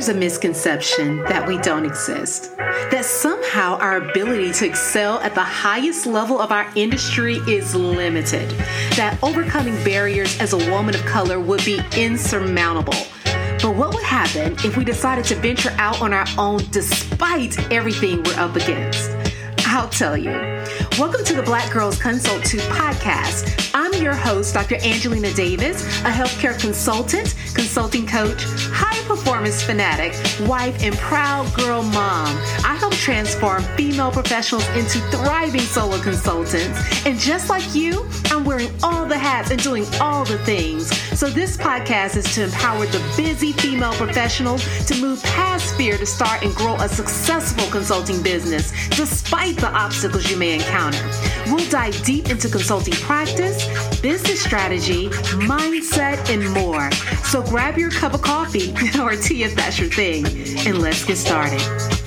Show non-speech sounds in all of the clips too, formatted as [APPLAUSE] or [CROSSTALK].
there's a misconception that we don't exist, that somehow our ability to excel at the highest level of our industry is limited, that overcoming barriers as a woman of color would be insurmountable. But what would happen if we decided to venture out on our own despite everything we're up against? I'll tell you. Welcome to the Black Girls Consult 2 podcast. Your host, Dr. Angelina Davis, a healthcare consultant, consulting coach, high performance fanatic, wife, and proud girl mom. I help transform female professionals into thriving solo consultants. And just like you, I'm wearing all the hats and doing all the things. So this podcast is to empower the busy female professionals to move past fear to start and grow a successful consulting business despite the obstacles you may encounter. We'll dive deep into consulting practice, business strategy, mindset, and more. So grab your cup of coffee [LAUGHS] or tea if that's your thing, and let's get started.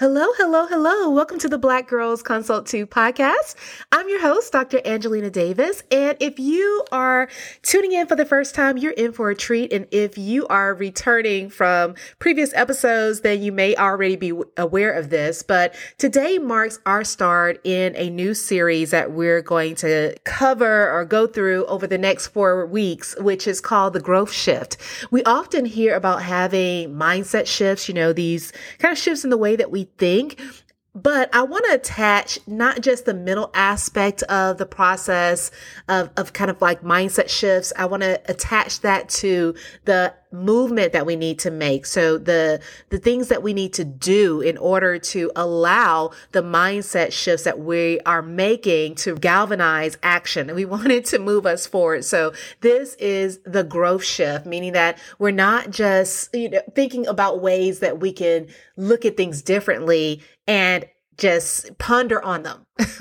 Hello, hello, hello. Welcome to the Black Girls Consult 2 podcast. I'm your host, Dr. Angelina Davis. And if you are tuning in for the first time, you're in for a treat. And if you are returning from previous episodes, then you may already be aware of this. But today marks our start in a new series that we're going to cover or go through over the next four weeks, which is called the growth shift. We often hear about having mindset shifts, you know, these kind of shifts in the way that we think. But I want to attach not just the mental aspect of the process of, of kind of like mindset shifts. I want to attach that to the movement that we need to make. So the, the things that we need to do in order to allow the mindset shifts that we are making to galvanize action. And we [LAUGHS] wanted to move us forward. So this is the growth shift, meaning that we're not just, you know, thinking about ways that we can look at things differently and just ponder on them. [LAUGHS]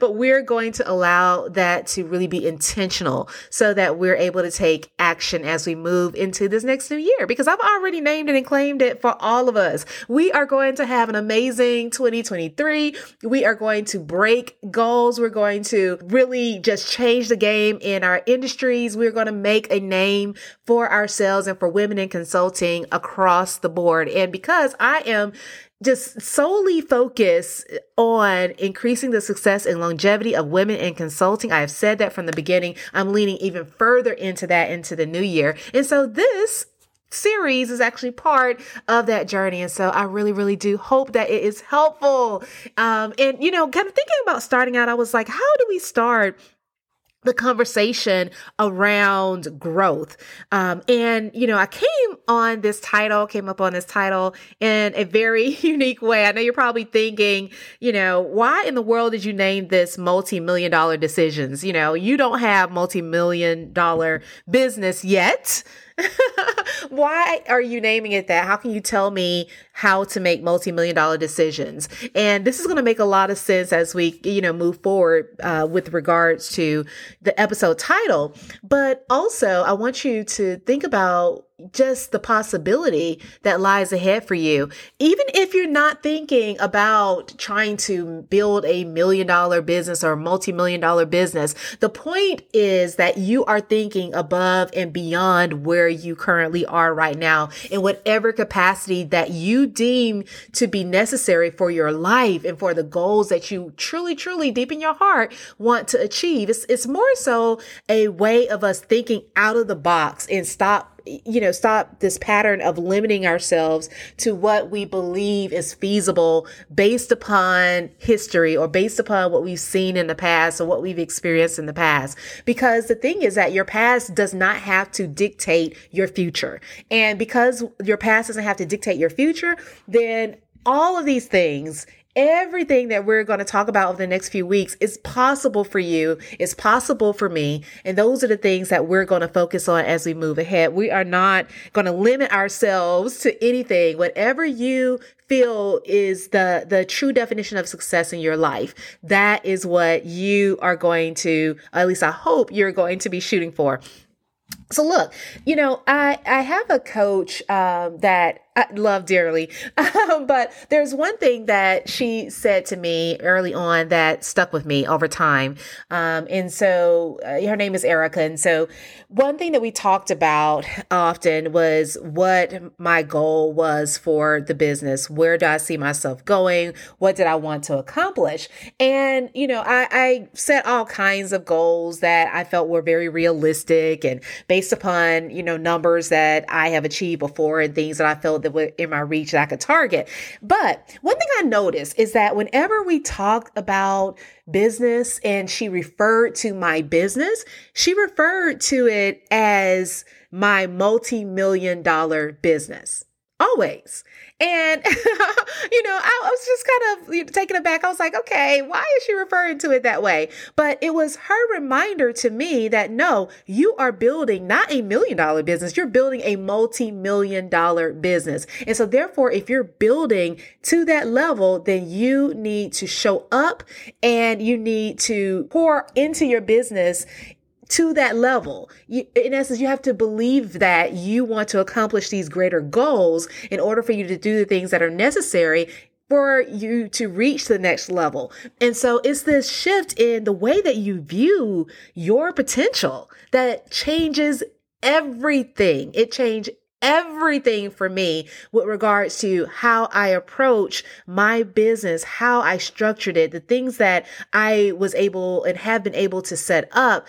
but we're going to allow that to really be intentional so that we're able to take action as we move into this next new year because I've already named it and claimed it for all of us. We are going to have an amazing 2023. We are going to break goals. We're going to really just change the game in our industries. We're going to make a name for ourselves and for women in consulting across the board. And because I am just solely focus on increasing the success and longevity of women in consulting. I have said that from the beginning. I'm leaning even further into that into the new year. And so this series is actually part of that journey. And so I really, really do hope that it is helpful. Um, and, you know, kind of thinking about starting out, I was like, how do we start the conversation around growth. Um, and, you know, I came on this title, came up on this title in a very [LAUGHS] unique way. I know you're probably thinking, you know, why in the world did you name this multi million dollar decisions? You know, you don't have multi million dollar business yet. [LAUGHS] Why are you naming it that? How can you tell me how to make multi-million dollar decisions? And this is going to make a lot of sense as we, you know, move forward uh, with regards to the episode title. But also, I want you to think about just the possibility that lies ahead for you. Even if you're not thinking about trying to build a million dollar business or multi-million dollar business, the point is that you are thinking above and beyond where you currently are right now in whatever capacity that you deem to be necessary for your life and for the goals that you truly, truly deep in your heart want to achieve. It's, it's more so a way of us thinking out of the box and stop you know, stop this pattern of limiting ourselves to what we believe is feasible based upon history or based upon what we've seen in the past or what we've experienced in the past. Because the thing is that your past does not have to dictate your future. And because your past doesn't have to dictate your future, then all of these things Everything that we're going to talk about over the next few weeks is possible for you. It's possible for me. And those are the things that we're going to focus on as we move ahead. We are not going to limit ourselves to anything. Whatever you feel is the, the true definition of success in your life, that is what you are going to, at least I hope you're going to be shooting for. So look, you know, I I have a coach um, that I love dearly, um, [LAUGHS] but there's one thing that she said to me early on that stuck with me over time, um, and so uh, her name is Erica, and so one thing that we talked about often was what my goal was for the business. Where do I see myself going? What did I want to accomplish? And you know, I, I set all kinds of goals that I felt were very realistic and based upon you know numbers that I have achieved before and things that I felt that were in my reach that I could target. But one thing I noticed is that whenever we talk about business and she referred to my business, she referred to it as my multi million dollar business. Always. And, [LAUGHS] you know, I, was just kind of taken aback. I was like, okay, why is she referring to it that way? But it was her reminder to me that no, you are building not a million dollar business, you're building a multi million dollar business. And so, therefore, if you're building to that level, then you need to show up and you need to pour into your business to that level. You, in essence, you have to believe that you want to accomplish these greater goals in order for you to do the things that are necessary for you to reach the next level. And so it's this shift in the way that you view your potential that changes everything. It changed everything for me with regards to how I approach my business, how I structured it, the things that I was able and have been able to set up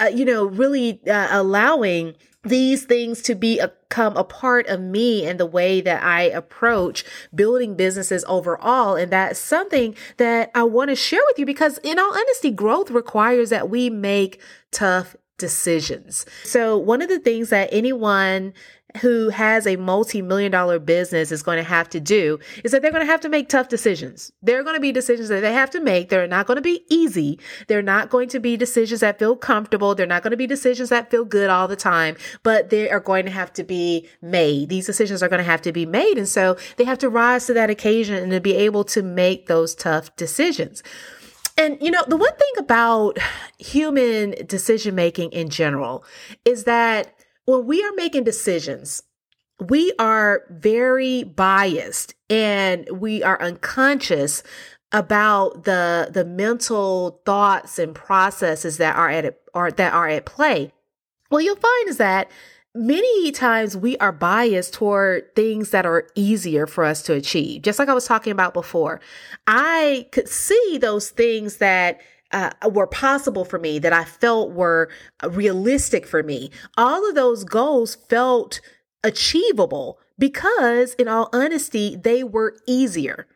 uh, you know, really uh, allowing these things to become a part of me and the way that I approach building businesses overall. And that's something that I want to share with you because, in all honesty, growth requires that we make tough decisions. So, one of the things that anyone who has a multi-million dollar business is going to have to do is that they're going to have to make tough decisions. There are going to be decisions that they have to make. They're not going to be easy. They're not going to be decisions that feel comfortable. They're not going to be decisions that feel good all the time, but they are going to have to be made. These decisions are going to have to be made. And so they have to rise to that occasion and to be able to make those tough decisions. And you know, the one thing about human decision making in general is that when we are making decisions, we are very biased and we are unconscious about the the mental thoughts and processes that are at are that are at play. What you'll find is that many times we are biased toward things that are easier for us to achieve. Just like I was talking about before, I could see those things that uh, were possible for me, that I felt were realistic for me. All of those goals felt achievable because, in all honesty, they were easier.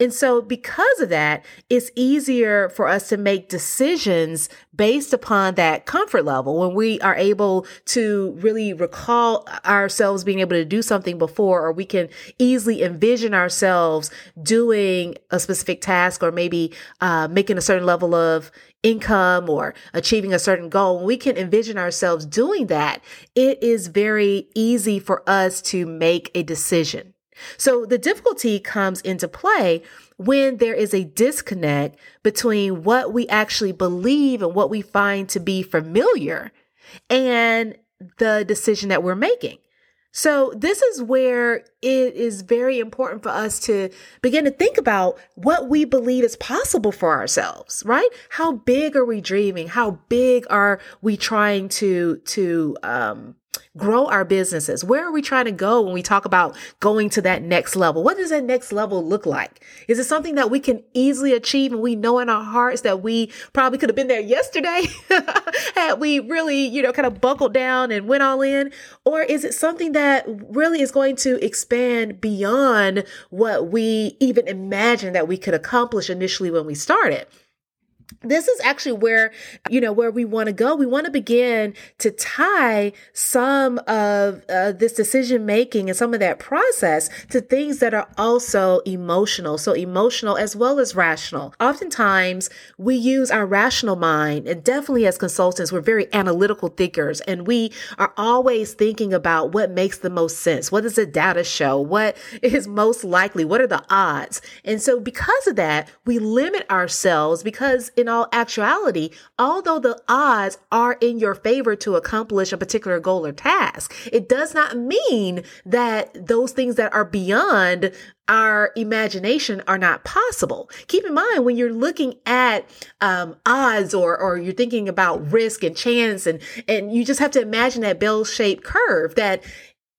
And so, because of that, it's easier for us to make decisions based upon that comfort level when we are able to really recall ourselves being able to do something before, or we can easily envision ourselves doing a specific task or maybe uh, making a certain level of income or achieving a certain goal, when we can envision ourselves doing that, it is very easy for us to make a decision. So the difficulty comes into play when there is a disconnect between what we actually believe and what we find to be familiar and the decision that we're making. So this is where it is very important for us to begin to think about what we believe is possible for ourselves, right? How big are we dreaming? How big are we trying to, to, um, grow our businesses? Where are we trying to go when we talk about going to that next level? What does that next level look like? Is it something that we can easily achieve and we know in our hearts that we probably could have been there yesterday [LAUGHS] had we really, you know, kind of buckled down and went all in? Or is it something that really is going to expand beyond what we even imagined that we could accomplish initially when we started? This is actually where you know where we want to go. We want to begin to tie some of uh, this decision making and some of that process to things that are also emotional so emotional as well as rational. Oftentimes we use our rational mind and definitely as consultants we're very analytical thinkers and we are always thinking about what makes the most sense. What does the data show? What is most likely? What are the odds? And so because of that we limit ourselves because in all actuality, although the odds are in your favor to accomplish a particular goal or task, it does not mean that those things that are beyond our imagination are not possible. Keep in mind when you're looking at um, odds or or you're thinking about risk and chance and and you just have to imagine that bell-shaped curve that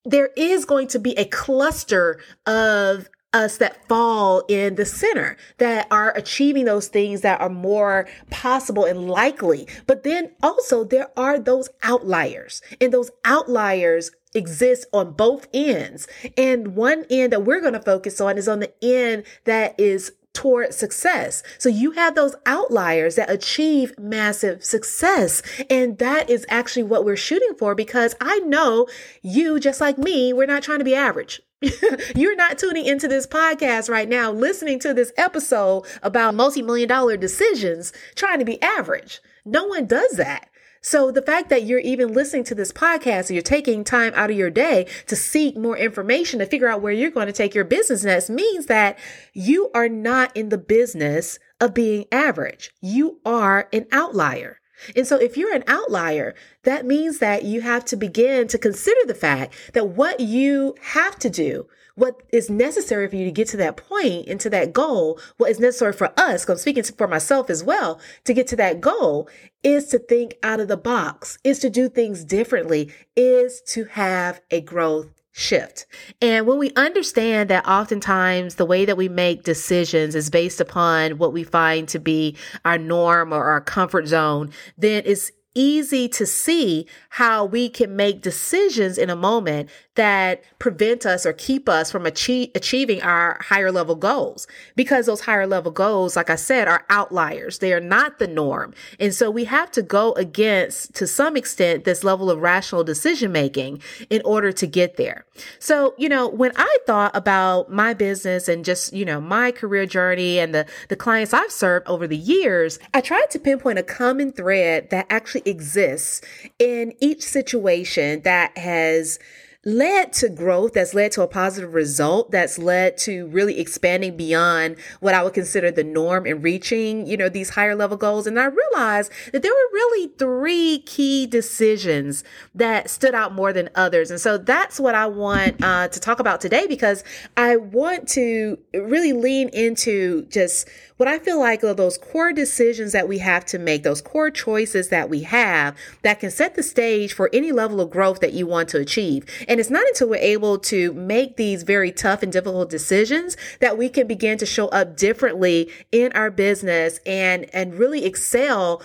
there is going to be a cluster of us that fall in the center that are achieving those things that are more possible and likely. But then also there are those outliers and those outliers exist on both ends. And one end that we're going to focus on is on the end that is toward success. So you have those outliers that achieve massive success. And that is actually what we're shooting for because I know you, just like me, we're not trying to be average. [LAUGHS] You're not tuning into this podcast right now, listening to this episode about multi million dollar decisions, trying to be average. No one does that. So the fact that you're even listening to this podcast and you're taking time out of your day to seek more information to figure out where you're going to take your business next means that you are not in the business of being average. You are an outlier. And so if you're an outlier, that means that you have to begin to consider the fact that what you have to do what is necessary for you to get to that point and to that goal, what is necessary for us, I'm speaking for myself as well, to get to that goal is to think out of the box, is to do things differently, is to have a growth shift. And when we understand that oftentimes the way that we make decisions is based upon what we find to be our norm or our comfort zone, then it's easy to see how we can make decisions in a moment that prevent us or keep us from achieve, achieving our higher level goals. Because those higher level goals like i said are outliers. They are not the norm. And so we have to go against to some extent this level of rational decision making in order to get there. So you know when i thought about my business and just you know my career journey and the the clients i've served over the years i tried to pinpoint a common thread that actually exists in each situation that has led to growth, that's led to a positive result, that's led to really expanding beyond what I would consider the norm and reaching, you know, these higher level goals. And I realized that there were really three key decisions that stood out more than others. And so that's what I want uh, to talk about today because I want to really lean into just what I feel like are those core decisions that we have to make, those core choices that we have that can set the stage for any level of growth that you want to achieve. And it's not until we're able to make these very tough and difficult decisions that we can begin to show up differently in our business and, and really excel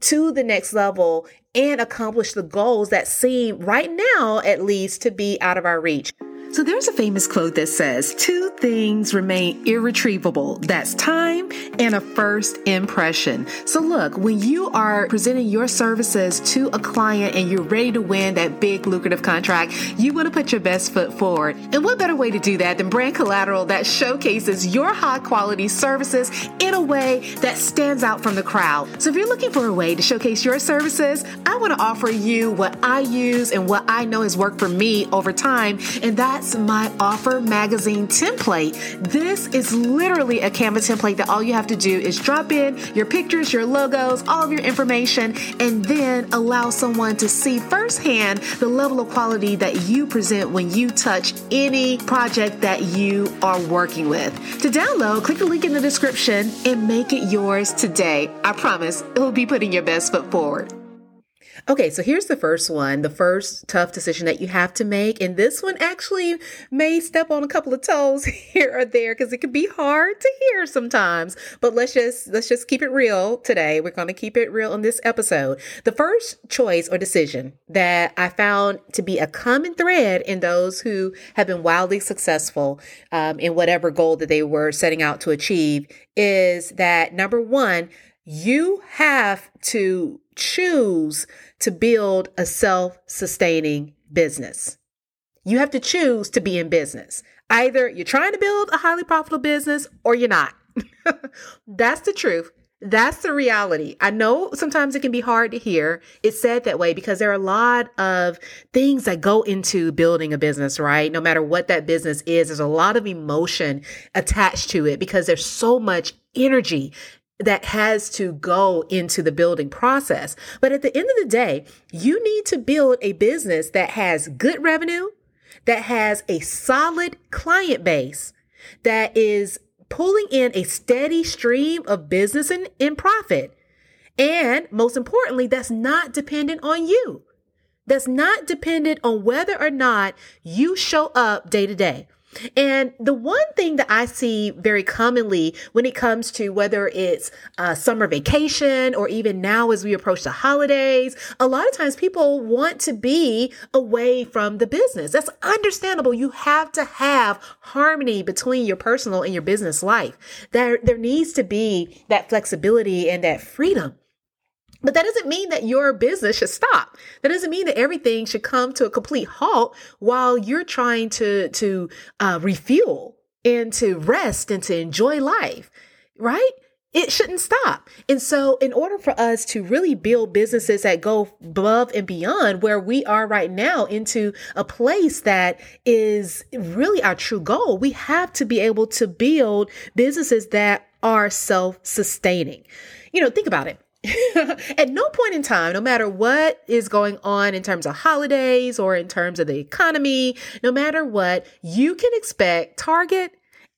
to the next level and accomplish the goals that seem right now, at least, to be out of our reach. So there's a famous quote that says, Two things remain irretrievable that's time and a first impression. So look, when you are presenting your services to a client and you're ready to win that big lucrative contract, you want to put your best foot forward. And what better way to do that than brand collateral that showcases your high quality services in a way that stands out from the crowd? So if you're looking for a way to showcase your services, I want to offer you what I use and what I know has worked for me over time, and that's that's my offer magazine template. This is literally a Canva template that all you have to do is drop in your pictures, your logos, all of your information, and then allow someone to see firsthand the level of quality that you present when you touch any project that you are working with. To download, click the link in the description and make it yours today. I promise it will be putting your best foot forward. Okay, so here's the first one, the first tough decision that you have to make. And this one actually may step on a couple of toes [LAUGHS] here or there because it can be hard to hear sometimes. But let's just let's just keep it real today. We're to keep it real in this episode. The first choice or decision that I found to be a common thread in those who have been wildly successful um, in whatever goal that they were setting out to achieve is that number one, you have to choose to build a self sustaining business. You have to choose to be in business. Either you're trying to build a highly profitable business or you're not. [LAUGHS] That's the truth. That's the reality. I know sometimes it can be hard to hear. it said that way because there are a lot of things that go into building a business, right? No matter what that business is, there's a lot of emotion attached to it because there's so much energy that has to go into the building process. But at the end of the day, you need to build a business that has good revenue, that has a solid client base, that is pulling in a steady stream of business and, and profit. And most importantly, that's not dependent on you. That's not dependent on whether or not you show up day to day. And the one thing that I see very commonly when it comes to whether it's a summer vacation or even now as we approach the holidays, a lot of times people want to be away from the business. That's understandable. You have to have harmony between your personal and your business life. There, there needs to be that flexibility and that freedom. But that doesn't mean that your business should stop. That doesn't mean that everything should come to a complete halt while you're trying to to uh, refuel and to rest and to enjoy life, right? It shouldn't stop. And so, in order for us to really build businesses that go above and beyond where we are right now into a place that is really our true goal, we have to be able to build businesses that are self sustaining. You know, think about it [LAUGHS] at no point in time, no matter what is going on in terms of holidays or in terms of the economy, no matter what, you can expect Target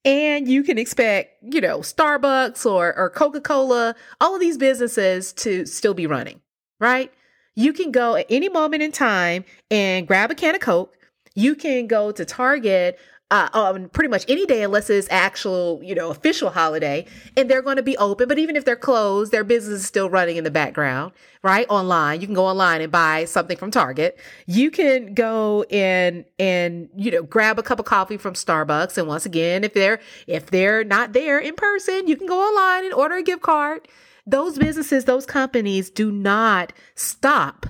and you can expect, you know, Starbucks or, or Coca Cola, all of these businesses to still be running, right? You can go at any moment in time and grab a can of Coke. You can go to Target uh, on pretty much any day unless it's actual, you know, official holiday, and they're going to be open. But even if they're closed, their business is still running in the background, right? Online, you can go online and buy something from Target. You can go and and you know grab a cup of coffee from Starbucks. And once again, if they're if they're not there in person, you can go online and order a gift card. Those businesses, those companies do not stop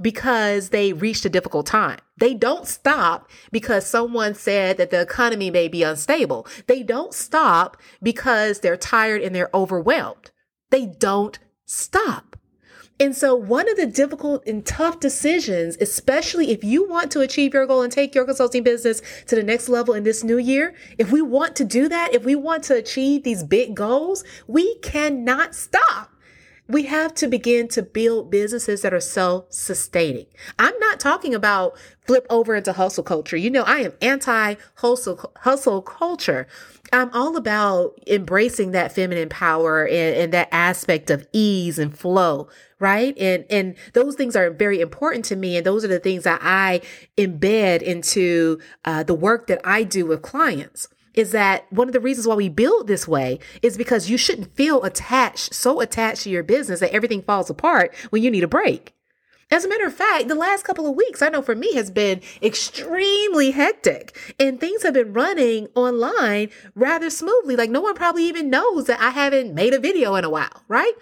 because they reached a difficult time. They don't stop because someone said that the economy may be unstable. They don't stop because they're tired and they're overwhelmed. They don't stop. And so one of the difficult and tough decisions, especially if you want to achieve your goal and take your consulting business to the next level in this new year, if we want to do that, if we want to achieve these big goals, we cannot stop we have to begin to build businesses that are self sustaining. I'm not talking about flip over into hustle culture. You know, I am anti hustle, hustle culture. I'm all about embracing that feminine power and, and, that aspect of ease and flow, right? And and those things are very important to me, and those are the things that I embed into uh, the work that I do with clients is that one of the reasons why we build this way is because you shouldn't feel attached, so attached to your business that everything falls apart when you need a break. As a matter of fact, the last couple of weeks, I know for me has been extremely hectic and things have been running online rather smoothly. Like no one probably even knows that I haven't made a video in a while, right?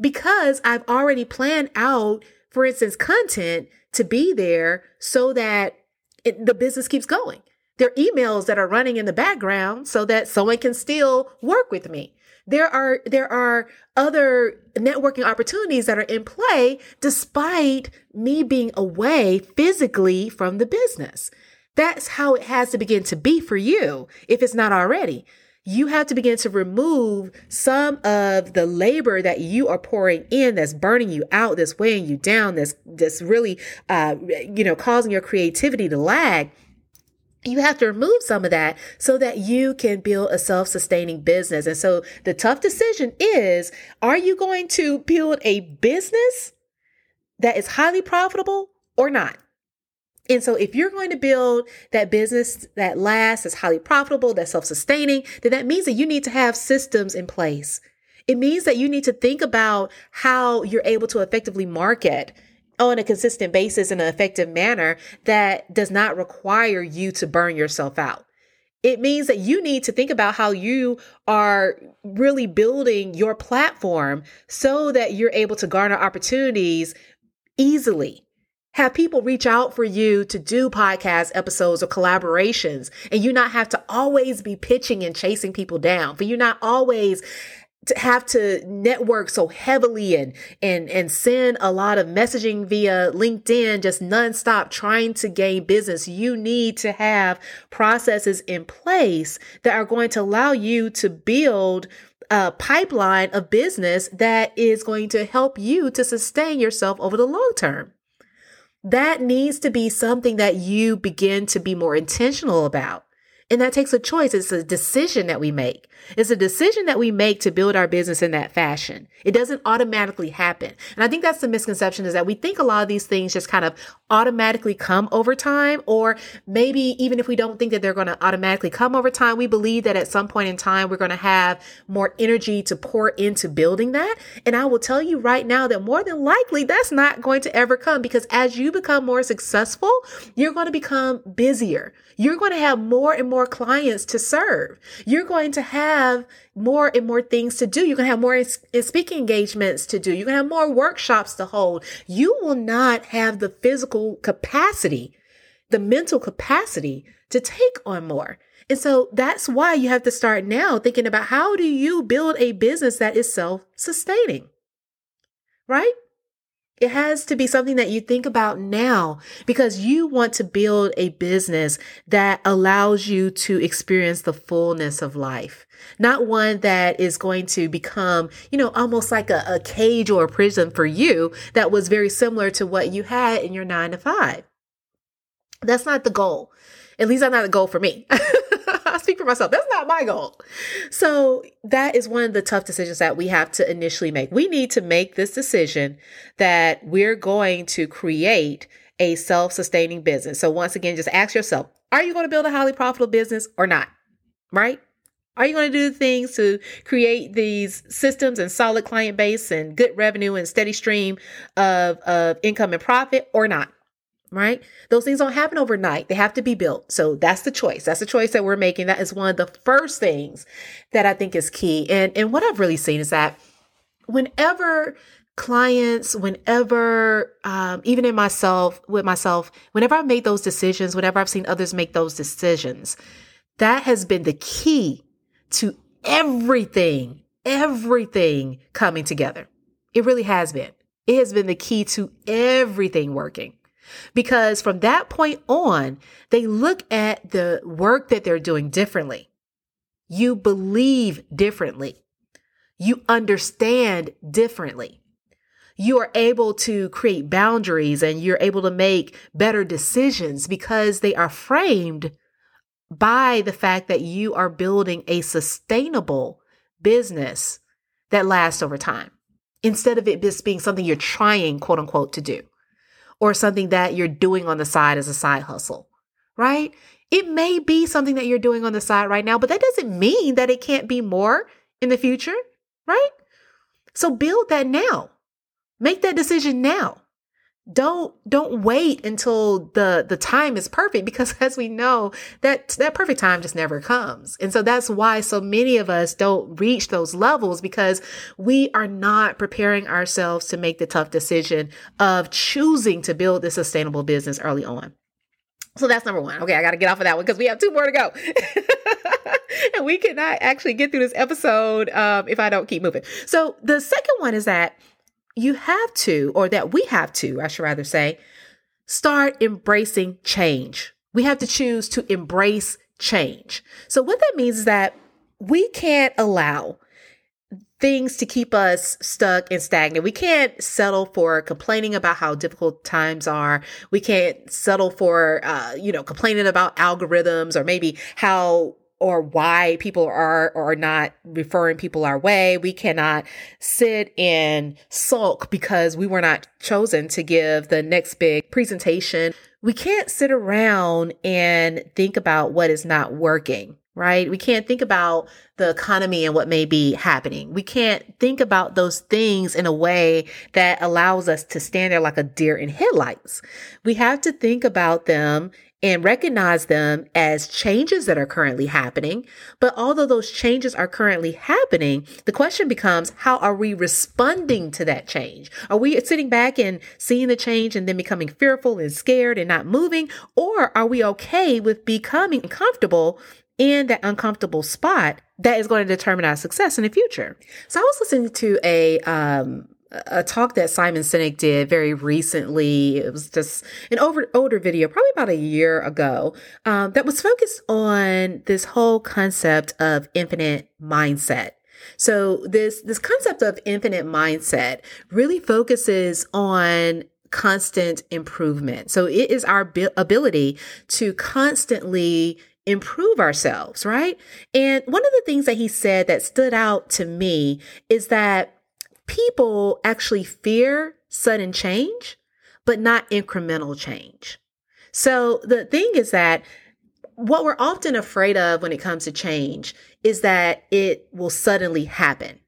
Because I've already planned out, for instance, content to be there so that it, the business keeps going. There are emails that are running in the background so that someone can still work with me. There are, there are other networking opportunities that are in play despite me being away physically from the business. That's how it has to begin to be for you if it's not already. You have to begin to remove some of the labor that you are pouring in that's burning you out, that's weighing you down, that's, that's really, uh, you know, causing your creativity to lag you have to remove some of that so that you can build a self-sustaining business. And so the tough decision is, are you going to build a business that is highly profitable or not? And so if you're going to build that business that lasts, that's highly profitable, that's self-sustaining, then that means that you need to have systems in place. It means that you need to think about how you're able to effectively market on a consistent basis in an effective manner that does not require you to burn yourself out. It means that you need to think about how you are really building your platform so that you're able to garner opportunities easily. Have people reach out for you to do podcast episodes or collaborations, and you not have to always be pitching and chasing people down, for you not always to have to network so heavily and and and send a lot of messaging via LinkedIn just nonstop trying to gain business you need to have processes in place that are going to allow you to build a pipeline of business that is going to help you to sustain yourself over the long term. That needs to be something that you begin to be more intentional about. And that takes a choice. It's a decision that we make. It's a decision that we make to build our business in that fashion. It doesn't automatically happen. And I think that's the misconception is that we think a lot of these things just kind of automatically come over time, or maybe even if we don't think that they're going to automatically come over time, we believe that at some point in time, we're going to have more energy to pour into building that. And I will tell you right now that more than likely that's not going to ever come because as you become more successful, you're going to become busier. You're going to have more and more clients to serve. You're going to have more and more things to do. You're going to have more speaking engagements to do. You're going to have more workshops to hold. You will not have the physical capacity, the mental capacity to take on more. And so that's why you have to start now thinking about how do you build a business that is self sustaining, right? It has to be something that you think about now because you want to build a business that allows you to experience the fullness of life, not one that is going to become, you know, almost like a, a cage or a prison for you that was very similar to what you had in your nine to five. That's not the goal. At least that's not the goal for me. [LAUGHS] I speak for myself. That's not my goal. So that is one of the tough decisions that we have to initially make. We need to make this decision that we're going to create a self-sustaining business. So once again, just ask yourself, are you going to build a highly profitable business or not? Right? Are you going to do things to create these systems and solid client base and good revenue and steady stream of, of income and profit or not? Right? Those things don't happen overnight. They have to be built. So that's the choice. That's the choice that we're making. That is one of the first things that I think is key. And and what I've really seen is that whenever clients, whenever um, even in myself, with myself, whenever I made those decisions, whenever I've seen others make those decisions, that has been the key to everything, everything coming together. It really has been. It has been the key to everything working. Because from that point on, they look at the work that they're doing differently. You believe differently. You understand differently. You are able to create boundaries and you're able to make better decisions because they are framed by the fact that you are building a sustainable business that lasts over time instead of it just being something you're trying, quote unquote, to do or something that you're doing on the side as a side hustle, right? It may be something that you're doing on the side right now, but that doesn't mean that it can't be more in the future, right? So build that now. Make that decision now don't don't wait until the the time is perfect because [LAUGHS] as we know that that perfect time just never comes. And so that's why so many of us don't reach those levels because we are not preparing ourselves to make the tough decision of choosing to build this sustainable business early on. So that's number one. Okay i got to get off of that one because we have two more to go. [LAUGHS] And we cannot actually get through this episode um, if i don't keep moving. So the second one is that you have to, or that we have to, I should rather say, start embracing change. We have to choose to embrace change. So, what that means is that we can't allow things to keep us stuck and stagnant. We can't settle for complaining about how difficult times are. We can't settle for, uh, you know, complaining about algorithms or maybe how or why people are or are not referring people our way. We cannot sit and sulk because we were not chosen to give the next big presentation. We can't sit around and think about what is not working, right? We can't think about the economy and what may be happening. We can't think about those things in a way that allows us to stand there like a deer in headlights. We have to think about them and recognize them as changes that are currently happening. But although those changes are currently happening, the question becomes, how are we responding to that change? Are we sitting back and seeing the change and then becoming fearful and scared and not moving? Or are we okay with becoming comfortable in that uncomfortable spot that is going to determine our success in the future? So I was listening to a, um, a talk that Simon Sinek did very recently. It was just an over, older video, probably about a year ago, um, that was focused on this whole concept of infinite mindset. So this, this concept of infinite mindset really focuses on constant improvement. So it is our ability to constantly improve ourselves, right? And one of the things that he said that stood out to me is that people actually fear sudden change, but not incremental change. So the thing is that what we're often afraid of when it comes to change is that it will suddenly happen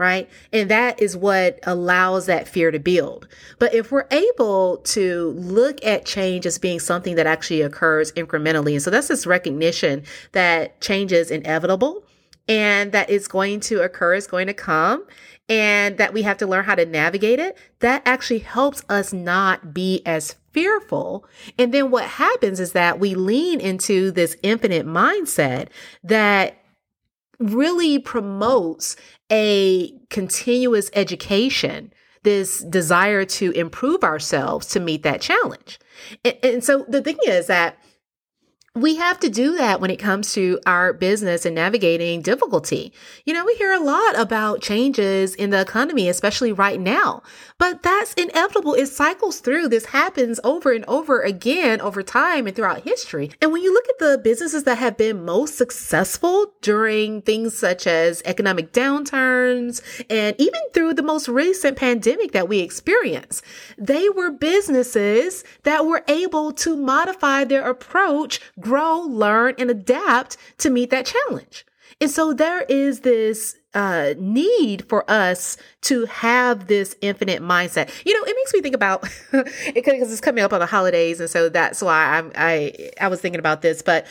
right? And that is what allows that fear to build. But if we're able to look at change as being something that actually occurs incrementally, and so that's this recognition that change is inevitable and that it's going to occur, is going to come, and that we have to learn how to navigate it, that actually helps us not be as fearful. And then what happens is that we lean into this infinite mindset that really promotes a continuous education, this desire to improve ourselves to meet that challenge. And, and, so the thing is that we have to do that when it comes to our business and navigating difficulty. You know, we hear a lot about changes in the economy, especially right now, but that's inevitable. It cycles through. This happens over and over again over time and throughout history. And when you look at the businesses that have been most successful during things such as economic downturns and even through the most recent pandemic that we experienced, they were businesses that were able to modify their approach grow, learn, and adapt to meet that challenge. And so there is this uh, need for us to have this infinite mindset. You know, it makes me think about [LAUGHS] it because it's coming up on the holidays, and so that's why I'm, I I was thinking about this. But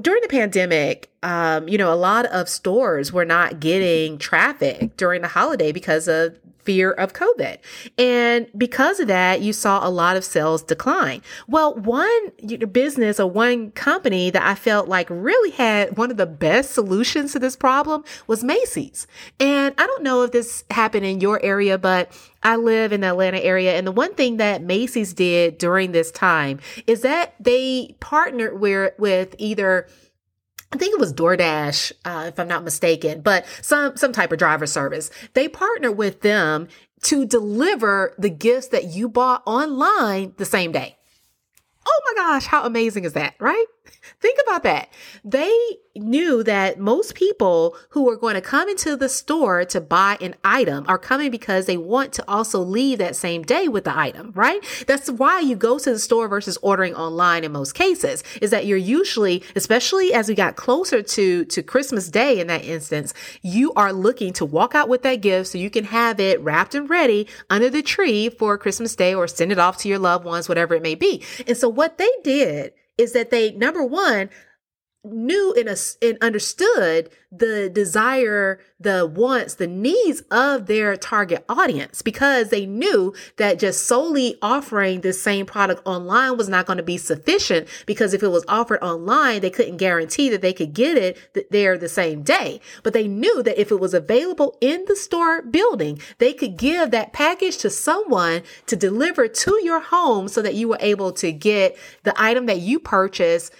during the pandemic, um, you know, a lot of stores were not getting traffic during the holiday because of fear of COVID. And because of that, you saw a lot of sales decline. Well, one business or one company that I felt like really had one of the best solutions to this problem was Macy's. And I don't know if this happened in your area, but I live in the Atlanta area. And the one thing that Macy's did during this time is that they partnered with, with either I think it was DoorDash, uh, if I'm not mistaken, but some, some type of driver service. They partner with them to deliver the gifts that you bought online the same day. Oh my gosh, how amazing is that, right? Think about that. They knew that most people who are going to come into the store to buy an item are coming because they want to also leave that same day with the item, right? That's why you go to the store versus ordering online in most cases is that you're usually, especially as we got closer to, to Christmas day in that instance, you are looking to walk out with that gift so you can have it wrapped and ready under the tree for Christmas day or send it off to your loved ones, whatever it may be. And so what they did is that they, number one, knew and, and understood the desire, the wants, the needs of their target audience because they knew that just solely offering the same product online was not going to be sufficient because if it was offered online, they couldn't guarantee that they could get it there the same day. But they knew that if it was available in the store building, they could give that package to someone to deliver to your home so that you were able to get the item that you purchased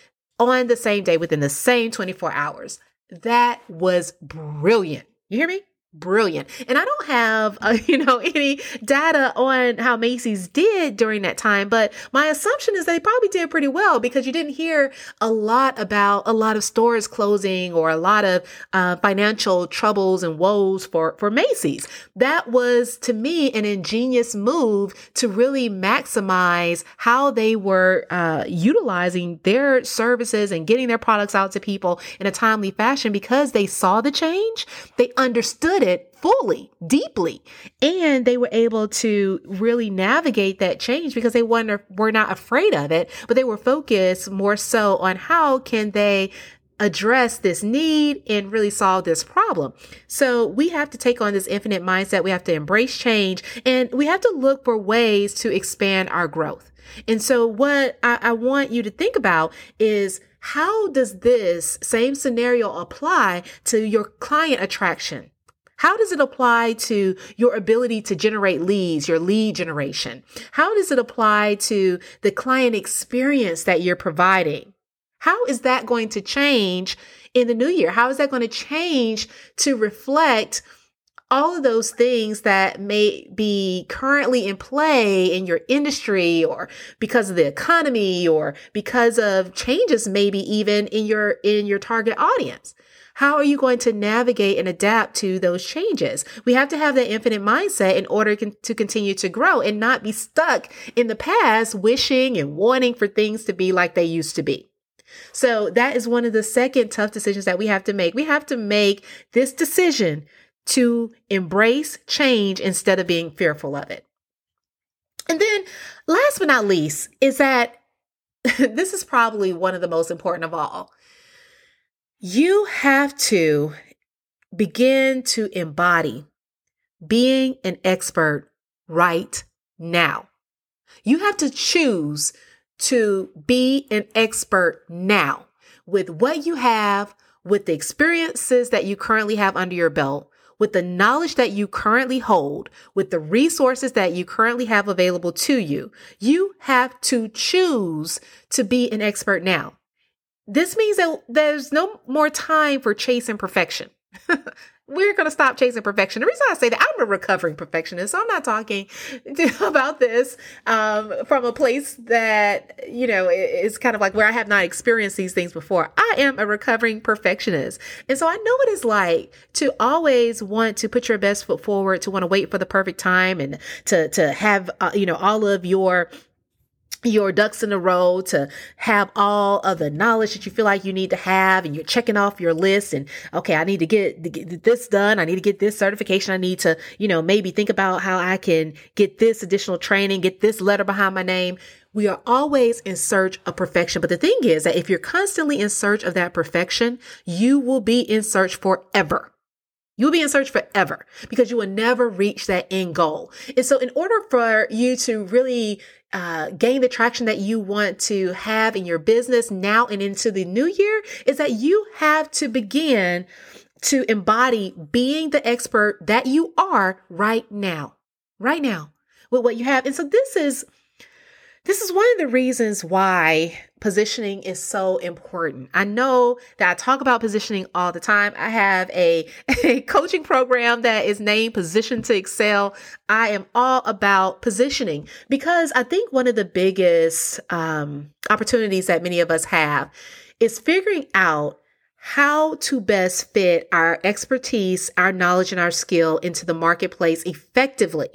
on the same day within the same 24 hours. That was brilliant. You hear me? Brilliant. And I don't have, uh, [LAUGHS] you know, any data on how Macy's did during that time, but my assumption is they probably did pretty well because you didn't hear a lot about a lot of stores closing or a lot of uh, financial troubles and woes for, for Macy's. That was to me an ingenious move to really maximize how they were uh, utilizing their services and getting their products out to people in a timely fashion because they saw the change. They understood understood it fully, deeply, and they were able to really navigate that change because they were, were not afraid of it, but they were focused more so on how can they address this need and really solve this problem. So we have to take on this infinite mindset. We have to embrace change and we have to look for ways to expand our growth. And so what I, I want you to think about is how does this same scenario apply to your client attraction? How does it apply to your ability to generate leads, your lead generation? How does it apply to the client experience that you're providing? How is that going to change in the new year? How is that going to change to reflect all of those things that may be currently in play in your industry or because of the economy or because of changes maybe even in your in your target audience how are you going to navigate and adapt to those changes? We have to have that infinite mindset in order to continue to grow and not be stuck in the past, wishing and wanting for things to be like they used to be. So that is one of the second tough decisions that we have to make. We have to make this decision to embrace change instead of being fearful of it. And then last but not least is that [LAUGHS] this is probably one of the most important of all you have to begin to embody being an expert right now. You have to choose to be an expert now with what you have, with the experiences that you currently have under your belt, with the knowledge that you currently hold, with the resources that you currently have available to you. You have to choose to be an expert now. This means that there's no more time for chasing perfection. [LAUGHS] We're going to stop chasing perfection. The reason I say that I'm a recovering perfectionist, so I'm not talking [LAUGHS] about this um, from a place that, you know, is kind of like where I have not experienced these things before. I am a recovering perfectionist. And so I know what it's like to always want to put your best foot forward, to want to wait for the perfect time and to, to have, uh, you know, all of your your ducks in a row to have all of the knowledge that you feel like you need to have and you're checking off your list and okay i need to get, to get, this done. I need to get this certification. I need to you know maybe think about how i can get this additional training get this letter behind my name. We are always in search of perfection. But the thing is that if you're constantly in search of that perfection you will be in search forever. You'll be in search forever because you will never reach that end goal. And so in order for you to really uh, gain the traction that you want to have in your business now and into the new year is that you have to begin to embody being the expert that you are right now, right now with what you have. And so this is this is one of the reasons why positioning is so important. I know that I talk about positioning all the time. I have a, [LAUGHS] a coaching program that is named Positioned To Excel. I am all about positioning because I think one of the biggest um, opportunities that many of us have is figuring out how to best fit our expertise, our knowledge, and our skill into the marketplace effectively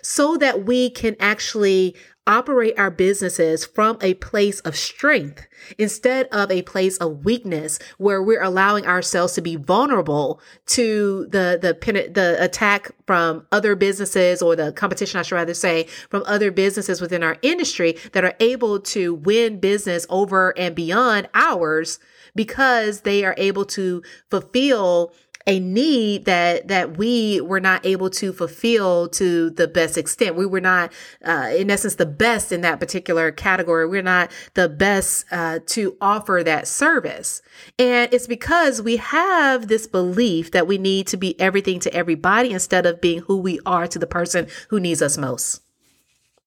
so that we can actually operate our businesses from a place of strength instead of a place of weakness where we're allowing ourselves to be vulnerable to the the the attack from other businesses or the competition I should rather say from other businesses within our industry that are able to win business over and beyond ours because they are able to fulfill a need that that we were not able to fulfill to the best extent. We were not, uh, in essence, the best in that particular category. We're not the best uh, to offer that service, and it's because we have this belief that we need to be everything to everybody instead of being who we are to the person who needs us most.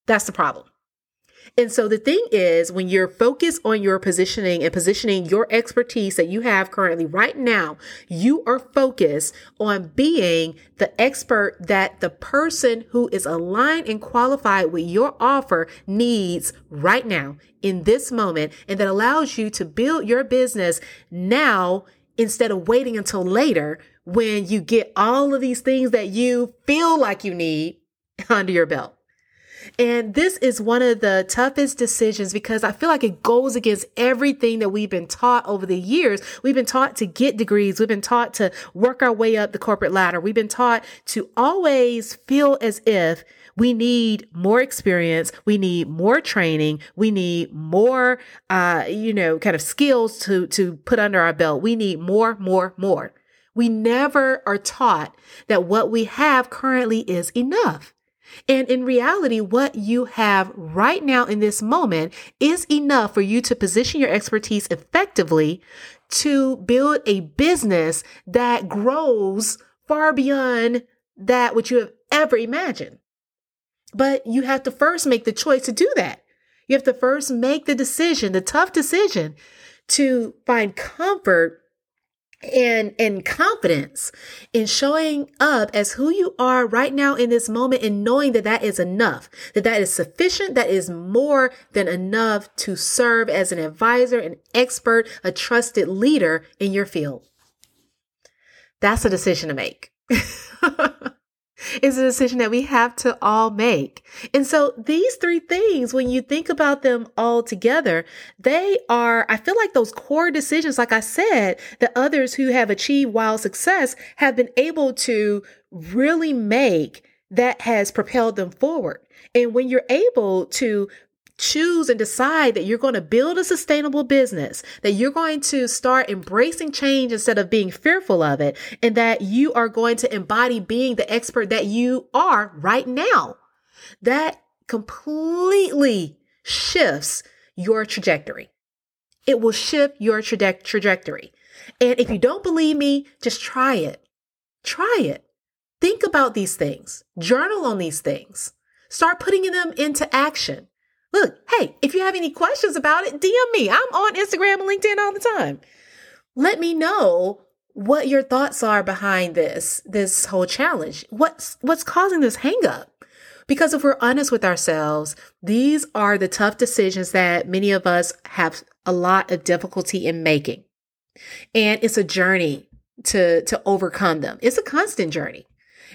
That's the problem. And so the thing is, when you're focused on your positioning and positioning your expertise that you have currently right now, you are focused on being the expert that the person who is aligned and qualified with your offer needs right now in this moment. And that allows you to build your business now instead of waiting until later when you get all of these things that you feel like you need [LAUGHS] under your belt. And this is one of the toughest decisions because I feel like it goes against everything that we've been taught over the years. We've been taught to get degrees. We've been taught to work our way up the corporate ladder. We've been taught to always feel as if we need more experience. We need more training. We need more, uh, you know, kind of skills to, to put under our belt. We need more, more, more. We never are taught that what we have currently is enough. And in reality, what you have right now in this moment is enough for you to position your expertise effectively to build a business that grows far beyond that which you have ever imagined. But you have to first make the choice to do that. You have to first make the decision, the tough decision to find comfort and and confidence in showing up as who you are right now in this moment and knowing that that is enough that that is sufficient that is more than enough to serve as an advisor an expert a trusted leader in your field. That's a decision to make [LAUGHS] is a decision that we have to all make. And so these three things, when you think about them all together, they are, I feel like those core decisions, like I said, that others who have achieved wild success have been able to really make that has propelled them forward. And when you're able to choose and decide that you're going to build a sustainable business, that you're going to start embracing change instead of being fearful of it, and that you are going to embody being the expert that you are right now, that completely shifts your trajectory. It will shift your traje- trajectory. And if you don't believe me, just try it. Try it. Think about these things. Journal on these things. Start putting them into action. Look, hey, if you have any questions about it, DM me. I'm on Instagram and LinkedIn all the time. Let me know what your thoughts are behind this this whole challenge. What's what's causing this hangup? Because if we're honest with ourselves, these are the tough decisions that many of us have a lot of difficulty in making. And it's a journey to to overcome them. It's a constant journey.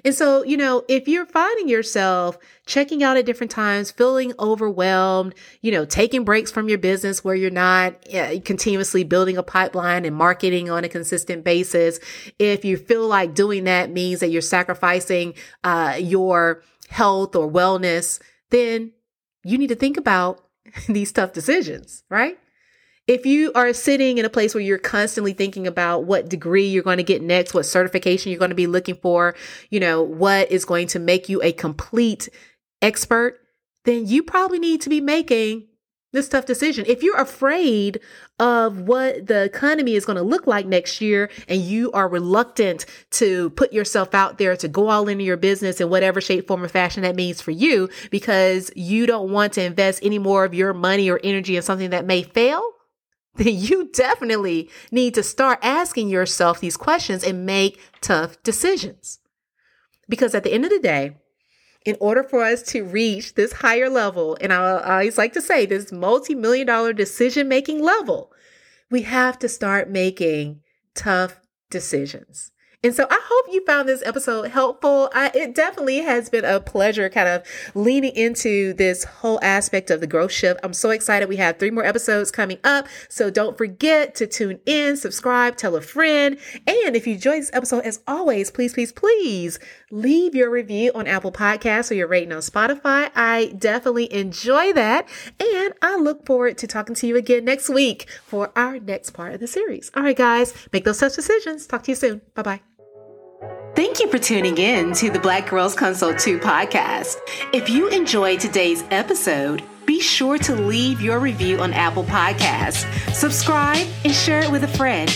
And so, you know, if you're finding yourself checking out at different times, feeling overwhelmed, you know, taking breaks from your business where you're not uh, continuously building a pipeline and marketing on a consistent basis, if you feel like doing that means that you're sacrificing uh, your health or wellness, then you need to think about [LAUGHS] these tough decisions, right? If you are sitting in a place where you're constantly thinking about what degree you're going to get next, what certification you're going to be looking for, you know, what is going to make you a complete expert, then you probably need to be making this tough decision. If you're afraid of what the economy is going to look like next year and you are reluctant to put yourself out there to go all into your business in whatever shape, form, or fashion that means for you because you don't want to invest any more of your money or energy in something that may fail, [LAUGHS] then you definitely need to start asking yourself these questions and make tough decisions. Because at the end of the day, in order for us to reach this higher level, and I, always like to say this multi million dollar decision making level, we have to start making tough decisions. And so I hope you found this episode helpful. I, it definitely has been a pleasure kind of leaning into this whole aspect of the growth shift. I'm so excited. We have three more episodes coming up. So don't forget to tune in, subscribe, tell a friend. And if you enjoyed this episode, as always, please, please, please leave your review on Apple Podcasts or your rating on Spotify. I definitely enjoy that. And I look forward to talking to you again next week for our next part of the series. All right, guys, make those tough decisions. Talk to you soon. Bye bye. Thank you for tuning in to the Black Girls Consult Too podcast. If you enjoyed today's episode, be sure to leave your review on Apple Podcasts, subscribe, and share it with a friend.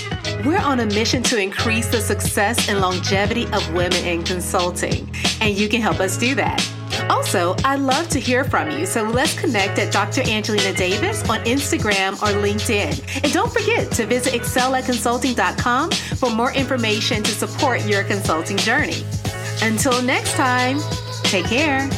We're on a mission to increase the success and longevity of women in consulting, and you can help us do that. Also, I'd love to hear from you, so let's connect at Dr. Angelina Davis on Instagram or LinkedIn. And don't forget to visit excelatconsulting.com for more information to support your consulting journey. Until next time, take care.